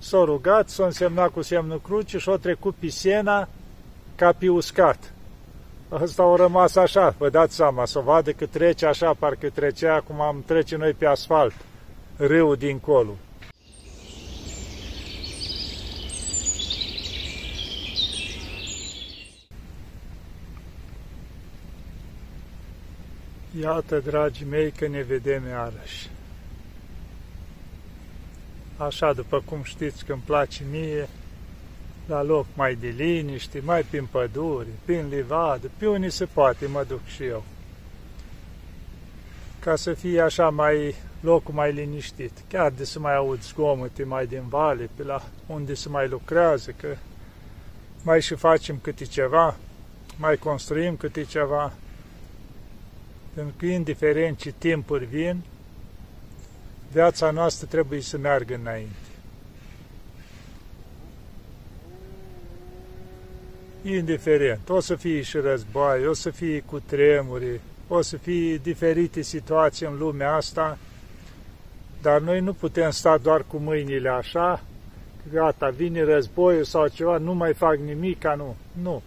s-a rugat, s-a însemnat cu semnul cruce și a trecut pisena ca pe uscat. Asta a rămas așa, vă dați seama, să vadă că trece așa, parcă trecea cum am trece noi pe asfalt, râul dincolo. Iată, dragii mei, că ne vedem iarăși. Așa, după cum știți că îmi place mie, la loc mai de liniște, mai prin păduri, prin livadă, pe unde se poate mă duc și eu. Ca să fie așa mai locul mai liniștit, chiar de să mai aud zgomote mai din vale, pe la unde se mai lucrează, că mai și facem câte ceva, mai construim câte ceva, pentru că indiferent ce timpuri vin, viața noastră trebuie să meargă înainte. Indiferent, o să fie și război, o să fie cu tremuri, o să fie diferite situații în lumea asta, dar noi nu putem sta doar cu mâinile așa, gata, vine războiul sau ceva, nu mai fac nimic, nu. Nu.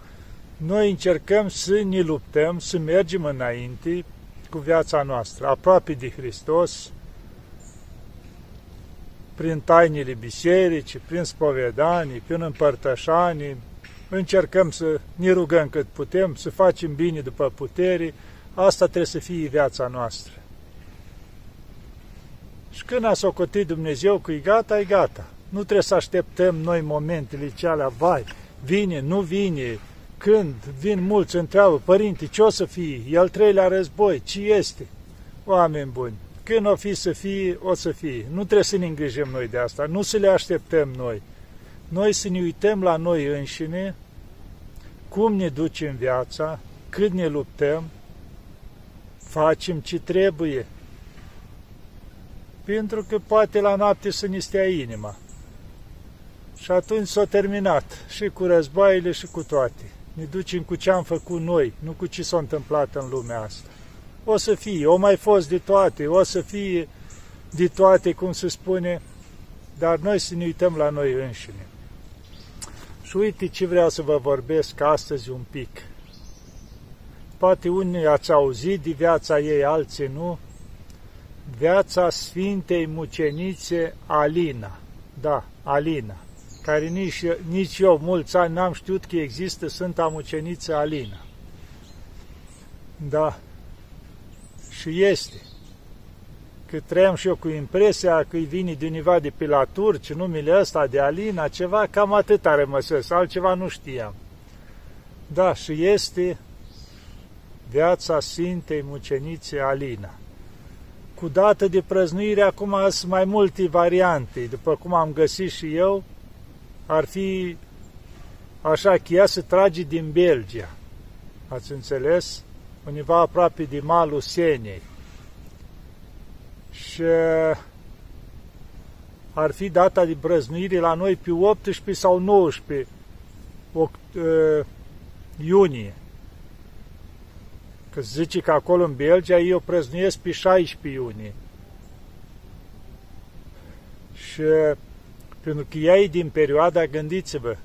Noi încercăm să ne luptăm, să mergem înainte cu viața noastră, aproape de Hristos, prin tainele bisericii, prin spovedanii, prin împărtășanii, încercăm să ne rugăm cât putem, să facem bine după putere, asta trebuie să fie viața noastră. Și când a socotit Dumnezeu că e gata, e gata. Nu trebuie să așteptăm noi momentele cealea, vai, vine, nu vine, când vin mulți, întreabă, părinte, ce o să fie? E al treilea război, ce este? Oameni buni, când o fi să fie, o să fie. Nu trebuie să ne îngrijim noi de asta, nu să le așteptăm noi. Noi să ne uităm la noi înșine, cum ne ducem viața, cât ne luptăm, facem ce trebuie. Pentru că poate la noapte să ne stea inima. Și atunci s-a terminat și cu războaiele și cu toate. Ne ducem cu ce am făcut noi, nu cu ce s-a întâmplat în lumea asta. O să fie, o mai fost de toate, o să fie de toate, cum se spune, dar noi să ne uităm la noi înșine. Și uite ce vreau să vă vorbesc astăzi un pic. Poate unii ați auzit de viața ei, alții nu. Viața Sfintei Mucenițe Alina. Da, Alina. Care nici, nici eu mulți ani n-am știut că există Sfânta Muceniță Alina. Da, și este. Că trăiam și eu cu impresia că îi vine de univa de pe la turci, numele ăsta de Alina, ceva, cam atât a rămăsesc, altceva nu știam. Da, și este viața Sfintei Mucenițe Alina. Cu dată de prăznuire, acum sunt mai multe variante, după cum am găsit și eu, ar fi așa, că ea se trage din Belgia. Ați înțeles? Undeva aproape de malul Senei. Și ar fi data de brăznuire la noi pe 18 sau 19 oct, uh, iunie. Că zice că acolo în Belgia eu prăznuiesc pe 16 iunie. Și pentru că ea e din perioada, gândiți-vă,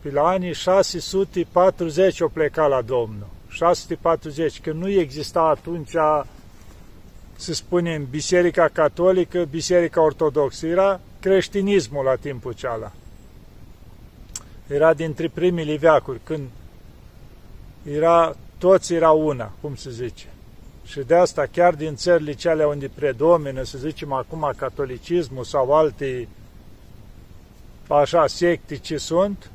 pe la anii 640 o pleca la Domnul. 640, că nu exista atunci, să spunem, Biserica Catolică, Biserica Ortodoxă, era creștinismul la timpul ceala. Era dintre primele veacuri, când era, toți erau una, cum se zice. Și de asta, chiar din țările cele unde predomină, să zicem acum, catolicismul sau alte, așa, secte ce sunt,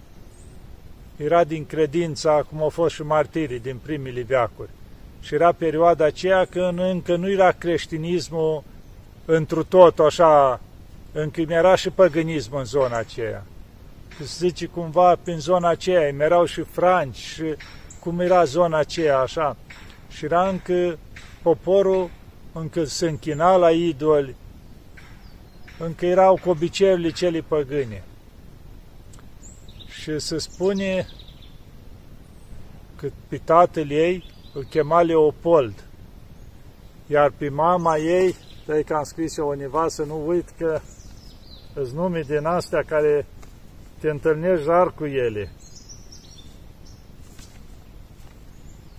era din credința, cum au fost și martirii din primele veacuri. Și era perioada aceea când încă nu era creștinismul întru tot așa, încă era și păgânismul în zona aceea. Se zice cumva prin zona aceea, erau și franci, și cum era zona aceea așa. Și era încă poporul, încă se închina la idoli, încă erau cu obiceiurile cele păgâne și se spune că pe tatăl ei îl chema Leopold, iar pe mama ei, de că am scris eu undeva să nu uit că Îți nume din astea care te întâlnești rar cu ele.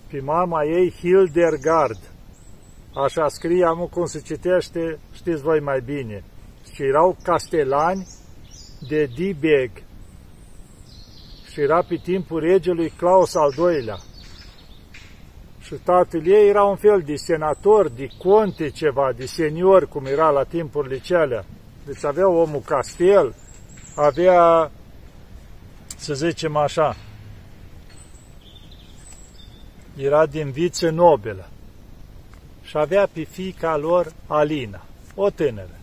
Pe mama ei Hildegard. Așa scrie, am cum se citește, știți voi mai bine. Și erau castelani de Dibeg. Și era pe timpul regelui Claus al II-lea. Și tatăl ei era un fel de senator, de conte ceva, de senior, cum era la timpurile celea. Deci avea omul castel, avea, să zicem așa, era din viță nobelă și avea pe fiica lor Alina, o tânără.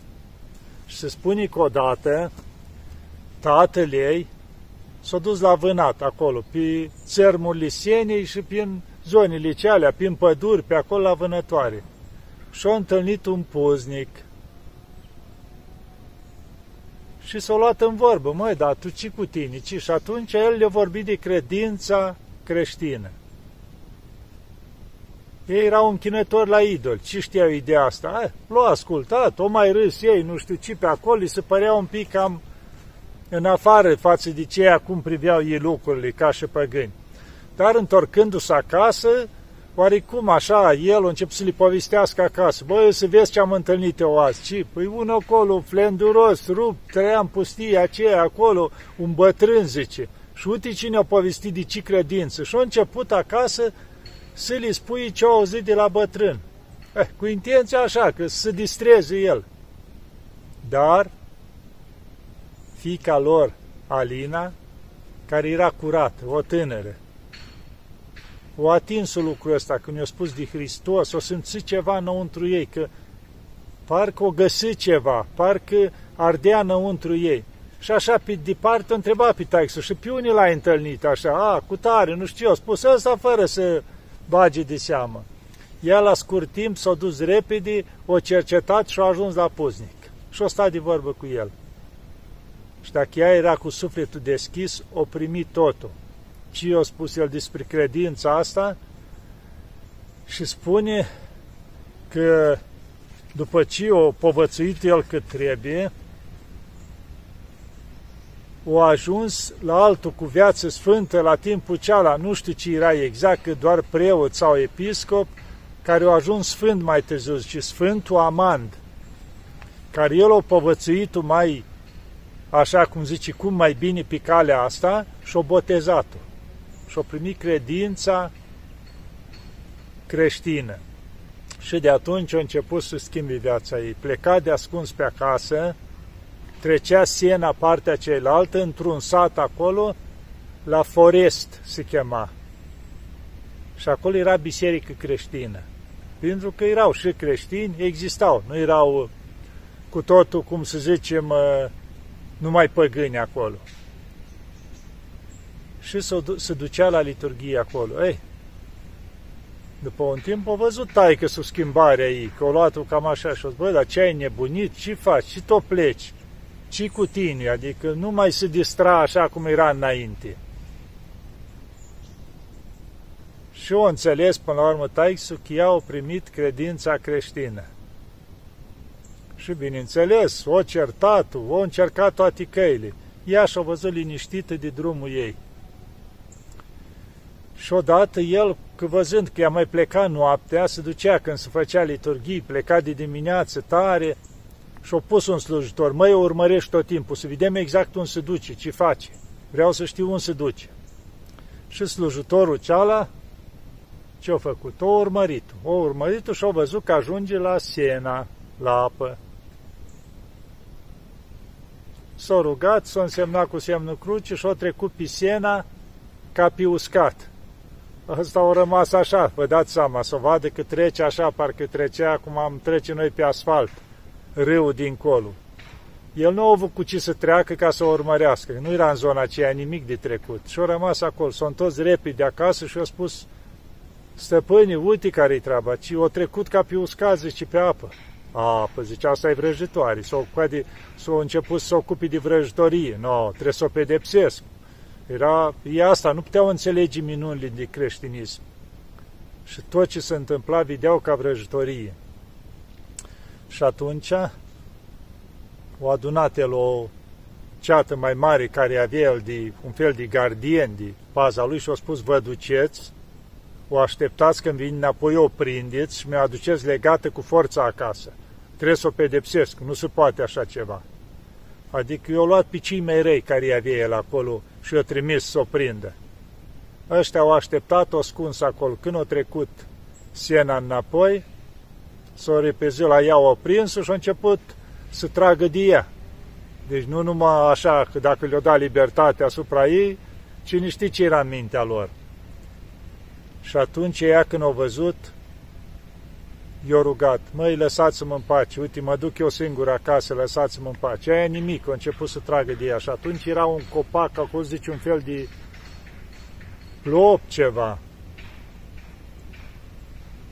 Și se spune că odată tatăl ei s-a dus la vânat acolo, pe țărmul Liseniei și prin zonele cealea, prin păduri, pe acolo la vânătoare. Și a întâlnit un puznic și s-a luat în vorbă, măi, dar tu ce cu tine? Ce? Și atunci el le-a vorbit de credința creștină. Ei erau închinători la idol. Ce știau ideea asta? l-au ascultat, o mai râs ei, nu știu ce pe acolo, li se părea un pic cam în afară față de ce acum priveau ei lucrurile ca și păgâni. Dar întorcându-se acasă, oarecum așa, el a început să li povestească acasă. Băi, să vezi ce am întâlnit eu azi. Ce? Păi un acolo, flenduros, rup, trăia în pustie aceea acolo, un bătrân, zice. Și uite cine a povestit de ce credință. Și a început acasă să li spui ce a auzit de la bătrân. Eh, cu intenția așa, că să distreze el. Dar fica lor, Alina, care era curată, o tânără, o atins lucrul ăsta, când i-a spus de Hristos, o simțit ceva înăuntru ei, că parcă o găsi ceva, parcă ardea înăuntru ei. Și așa, pe departe, o întreba pe taixul și pe unii l-a întâlnit, așa, a, cu tare, nu știu, a spus ăsta fără să bage de seamă. Ea la scurt timp s-a dus repede, o cercetat și a ajuns la puznic. Și o stat de vorbă cu el. Și dacă ea era cu sufletul deschis, o primi totul. Ce i-a spus el despre credința asta? Și spune că după ce o povățuit el cât trebuie, o ajuns la altul cu viață sfântă la timpul ceala, nu știu ce era exact, că doar preot sau episcop, care au ajuns sfânt mai târziu, ci Sfântul Amand, care el a povățuit mai, așa cum zice, cum mai bine pe calea asta și-o botezat-o. Și-o primit credința creștină. Și de atunci a început să schimbi viața ei. Pleca de ascuns pe acasă, trecea Siena partea cealaltă, într-un sat acolo, la Forest se chema. Și acolo era biserică creștină. Pentru că erau și creștini, existau, nu erau cu totul, cum să zicem, uh, numai păgâni acolo. Și se ducea la liturghie acolo. Ei, după un timp a văzut taică sub schimbarea ei, că o luat-o cam așa și o zis, bă, dar ce ai nebunit, ce faci, ce tot pleci? ci cu tine, adică nu mai se distra așa cum era înainte. Și o înțeles până la urmă taixul că ea au primit credința creștină. Și bineînțeles, o certat o încercat toate căile. Ea și-a văzut liniștită de drumul ei. Și odată el, că văzând că ea mai pleca noaptea, se ducea când se făcea liturghii, pleca de dimineață tare, și-a pus un slujitor, măi, o urmărești tot timpul, să vedem exact unde se duce, ce face. Vreau să știu unde se duce. Și slujitorul ceala, ce-a făcut? O urmărit. O urmărit și-a văzut că ajunge la Siena, la apă. S-a rugat, s-a însemnat cu semnul cruce și a trecut pe Siena ca pe uscat. Ăsta a rămas așa, vă dați seama, să vadă că trece așa, parcă trecea cum am trece noi pe asfalt râul dincolo. El nu a avut cu ce să treacă ca să o urmărească, nu era în zona aceea nimic de trecut. Și-a rămas acolo, s-a întors repede acasă și a spus, stăpâni, uite care-i treaba, ci o trecut ca pe uscat, zice, pe apă. A, păi zice, asta e vrăjitoare, s-a, de, s-a început să se ocupe de vrăjitorie, nu, no, trebuie să o pedepsesc. Era, e asta, nu puteau înțelege minunile de creștinism. Și tot ce se întâmpla vedeau ca vrăjitorie. Și atunci o adunat el o ceată mai mare care avea el de un fel de gardien de paza lui și a spus, vă duceți, o așteptați când vin înapoi, o prindeți și mi-o aduceți legată cu forța acasă. Trebuie să o pedepsesc, nu se poate așa ceva. Adică i-au luat pe cei mai răi care avea el acolo și i-au trimis să o prindă. Ăștia au așteptat, o scuns acolo. Când au trecut Siena înapoi, s-au repezit la ea, au prins și au început să tragă de ea. Deci nu numai așa că dacă le-o dat libertate asupra ei, cine știe ce era în mintea lor. Și atunci ea când au văzut, i-a rugat, măi, lăsați-mă în pace, uite, mă duc eu singur acasă, lăsați-mă în pace. Aia nimic, a început să tragă de ea și atunci era un copac, acolo zice un fel de plop ceva.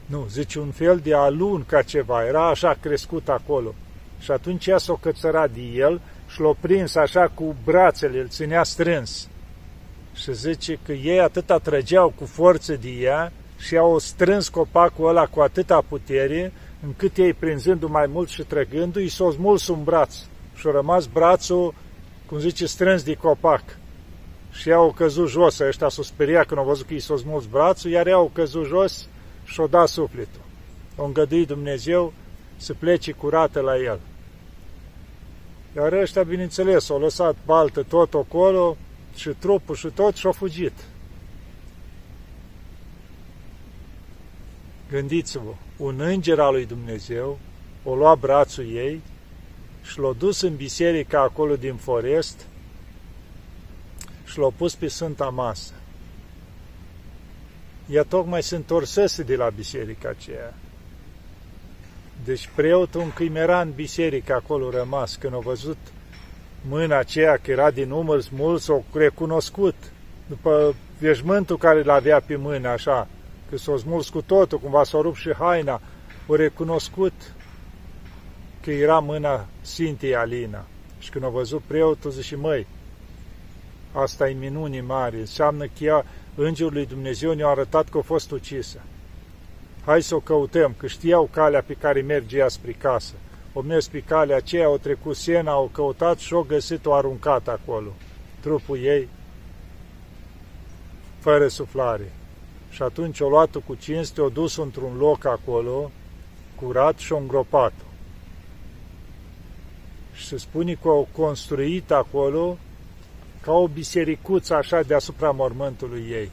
Nu, zice un fel de alun ca ceva, era așa crescut acolo. Și atunci ea s-o cățărat de el și l-a prins așa cu brațele, îl ținea strâns. Și zice că ei atât atrăgeau cu forță de ea și au strâns copacul ăla cu atâta putere, încât ei, prinzându mai mult și trăgându-i, s-au smuls un braț și a rămas brațul, cum zice, strâns de copac. Și ea au căzut jos, ăștia s-au speriat când au văzut că i s-au smuls brațul, iar ea au căzut jos și au dat sufletul. O îngăduit Dumnezeu să plece curată la el. Iar ăștia, bineînțeles, au lăsat baltă tot acolo și trupul și tot și au fugit. Gândiți-vă, un înger al lui Dumnezeu o lua brațul ei și l-a dus în biserica acolo din forest și l-a pus pe Sfânta Masă. Ea tocmai se întorsese de la biserica aceea. Deci preotul încă era în biserică acolo rămas, când a văzut mâna aceea că era din umăr smuls, o recunoscut după veșmântul care îl avea pe mână, așa, că s-a smuls cu totul, cumva s-a rupt și haina, o recunoscut că era mâna Sfintei Alina. Și când a văzut preotul, zice, măi, asta e minuni mare, înseamnă că ea, Îngerul lui Dumnezeu ne-a arătat că a fost ucisă. Hai să o căutăm, că știau calea pe care merge ea spre casă. O mers pe calea aceea, au trecut Siena, au căutat și au găsit-o aruncat acolo. Trupul ei, fără suflare. Și atunci o luat-o cu cinste, o dus într-un loc acolo, curat și o îngropat-o. Și se spune că au construit acolo ca o bisericuță așa deasupra mormântului ei.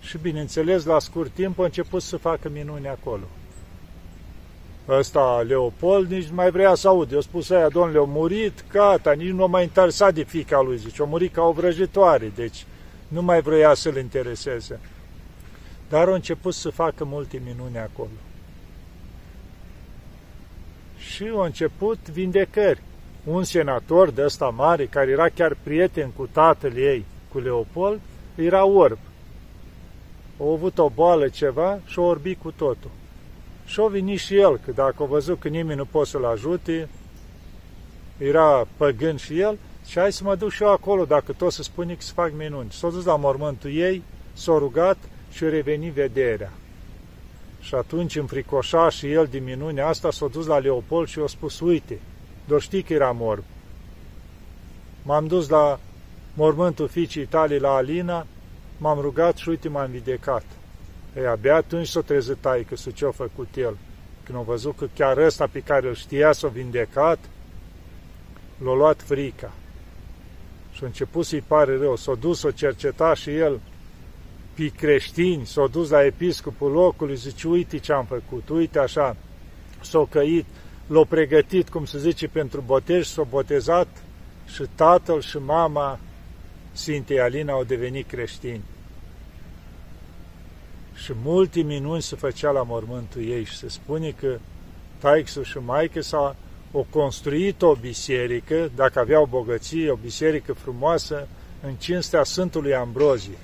Și bineînțeles, la scurt timp a început să facă minuni acolo. Ăsta, Leopold, nici nu mai vrea să aud. Eu spus aia, domnule, a murit, gata, nici nu m-a interesat de fica lui, zice, a murit ca o vrăjitoare, deci nu mai vrea să-l intereseze. Dar a început să facă multe minuni acolo. Și a început vindecări. Un senator de ăsta mare, care era chiar prieten cu tatăl ei, cu Leopold, era orb. A avut o boală ceva și a orbit cu totul. Și a venit și el, că dacă a văzut că nimeni nu poate să-l ajute, era păgân și el, și hai să mă duc și eu acolo, dacă tot să spune că să fac minuni. S-a dus la mormântul ei, s-a rugat și a revenit vederea. Și atunci înfricoșa și el din minunea asta, s-a dus la Leopold și i-a spus, uite, doar știi că era morb. M-am dus la mormântul fiicii tale la Alina, m-am rugat și uite m-am vindecat. Ei, abia atunci s-o trezit taică ce-a făcut el. Când a văzut că chiar ăsta pe care îl știa s-a vindecat, l-a luat frica. Și a început să-i pare rău. S-a dus, s-a cercetat și el pe creștini, s-a dus la episcopul locului, zice, uite ce am făcut, uite așa, s-a căit, l-a pregătit, cum se zice, pentru botej, s-a botezat și tatăl și mama Sfintei Alina au devenit creștini. Și multe minuni se făcea la mormântul ei și se spune că taixul și maică s-a o construit o biserică, dacă aveau bogăție, o biserică frumoasă, în cinstea Sfântului Ambrozie.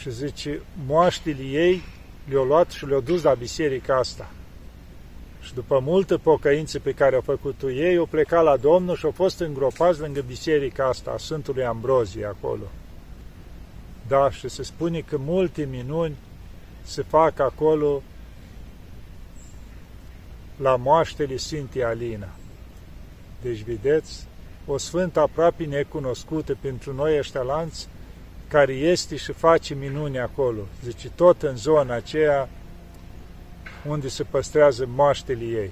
Și zice, moaștile ei le-au luat și le-au dus la biserica asta. Și după multă pocăință pe care au făcut-o ei, au plecat la Domnul și au fost îngropați lângă biserica asta, a Sfântului Ambrozie, acolo. Da, și se spune că multe minuni se fac acolo la moaștele Sfintii Alina. Deci, vedeți, o sfântă aproape necunoscută pentru noi ăștia lanți, care este și face minuni acolo. Zice, tot în zona aceea unde se păstrează moaștele ei.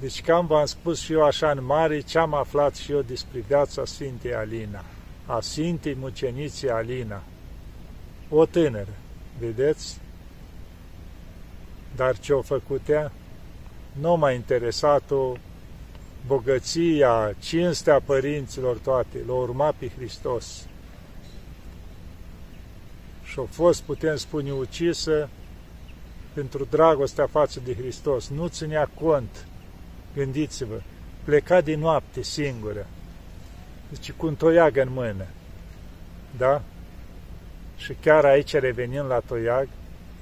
Deci cam v-am spus și eu așa în mare ce am aflat și eu despre viața Sfintei Alina, a Sfintei Muceniții Alina, o tânără, vedeți? Dar ce-o făcut ea? Nu m-a interesat-o bogăția, cinstea părinților toate, l-a urmat pe Hristos. Și a fost, putem spune, ucisă pentru dragostea față de Hristos. Nu ținea cont, gândiți-vă, pleca din noapte singură, deci cu un toiag în mână, da? Și chiar aici revenind la toiag,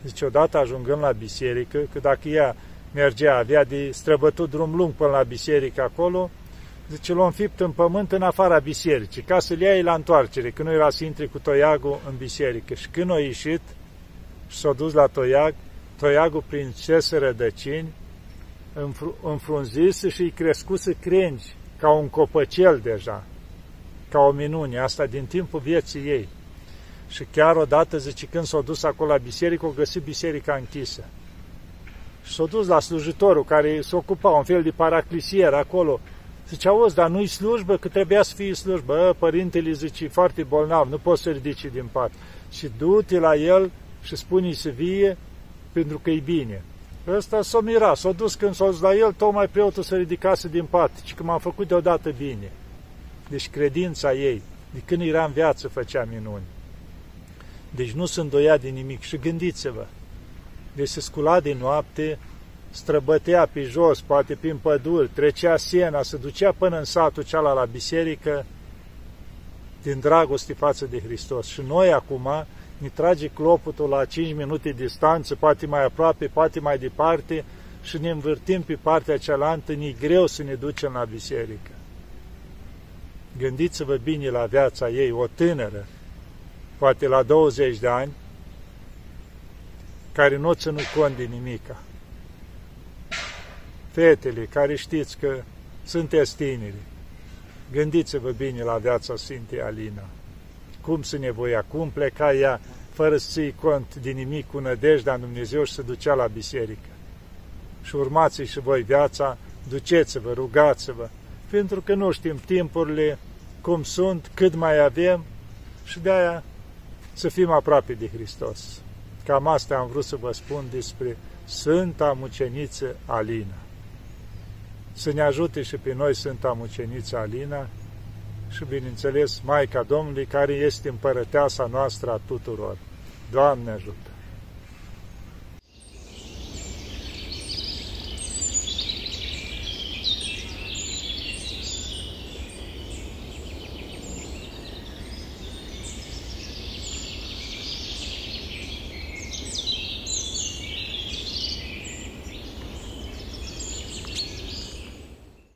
zice, odată ajungând la biserică, că dacă ea mergea, avea de străbătut drum lung până la biserică acolo, zice, l-a înfipt în pământ în afara bisericii, ca să-l iei la întoarcere, că nu era să intre cu toiagul în biserică. Și când a ieșit și s-a dus la toiag, toiagul prin cese rădăcini, înfrunzise și îi crescuse crengi, ca un copăcel deja, ca o minune, asta din timpul vieții ei. Și chiar odată, zice, când s-a dus acolo la biserică, o găsit biserica închisă. Și s-a dus la slujitorul care se ocupa un fel de paraclisier acolo. Zice, auzi, dar nu-i slujbă, că trebuia să fie slujbă. Ă, părintele zice, foarte bolnav, nu poți să ridici din pat. Și du-te la el și spune-i să vie, pentru că e bine. Ăsta s-a mirat, s-a dus când s-a dus la el, tocmai preotul să ridicase din pat, și că m-am făcut deodată bine. Deci credința ei, de când era în viață, făcea minuni. Deci nu sunt doia de nimic. Și gândiți-vă, deci se scula din noapte, străbătea pe jos, poate prin păduri, trecea Siena, se ducea până în satul ceala la biserică, din dragoste față de Hristos. Și noi acum ne trage clopotul la 5 minute distanță, poate mai aproape, poate mai departe, și ne învârtim pe partea cealaltă, ne greu să ne ducem la biserică. Gândiți-vă bine la viața ei, o tânără, poate la 20 de ani, care nu ținut cont de nimica. Fetele care știți că sunteți tineri, gândiți-vă bine la viața Sfintei Alina. Cum se nevoia, cum pleca ea fără să ții cont de nimic cu nădejdea în Dumnezeu și se ducea la biserică. Și urmați și voi viața, duceți-vă, rugați-vă, pentru că nu știm timpurile, cum sunt, cât mai avem și de-aia să fim aproape de Hristos. Cam asta am vrut să vă spun despre Sfânta Muceniță Alina. Să ne ajute și pe noi Sfânta Muceniță Alina și, bineînțeles, Maica Domnului, care este împărăteasa noastră a tuturor. Doamne ajută!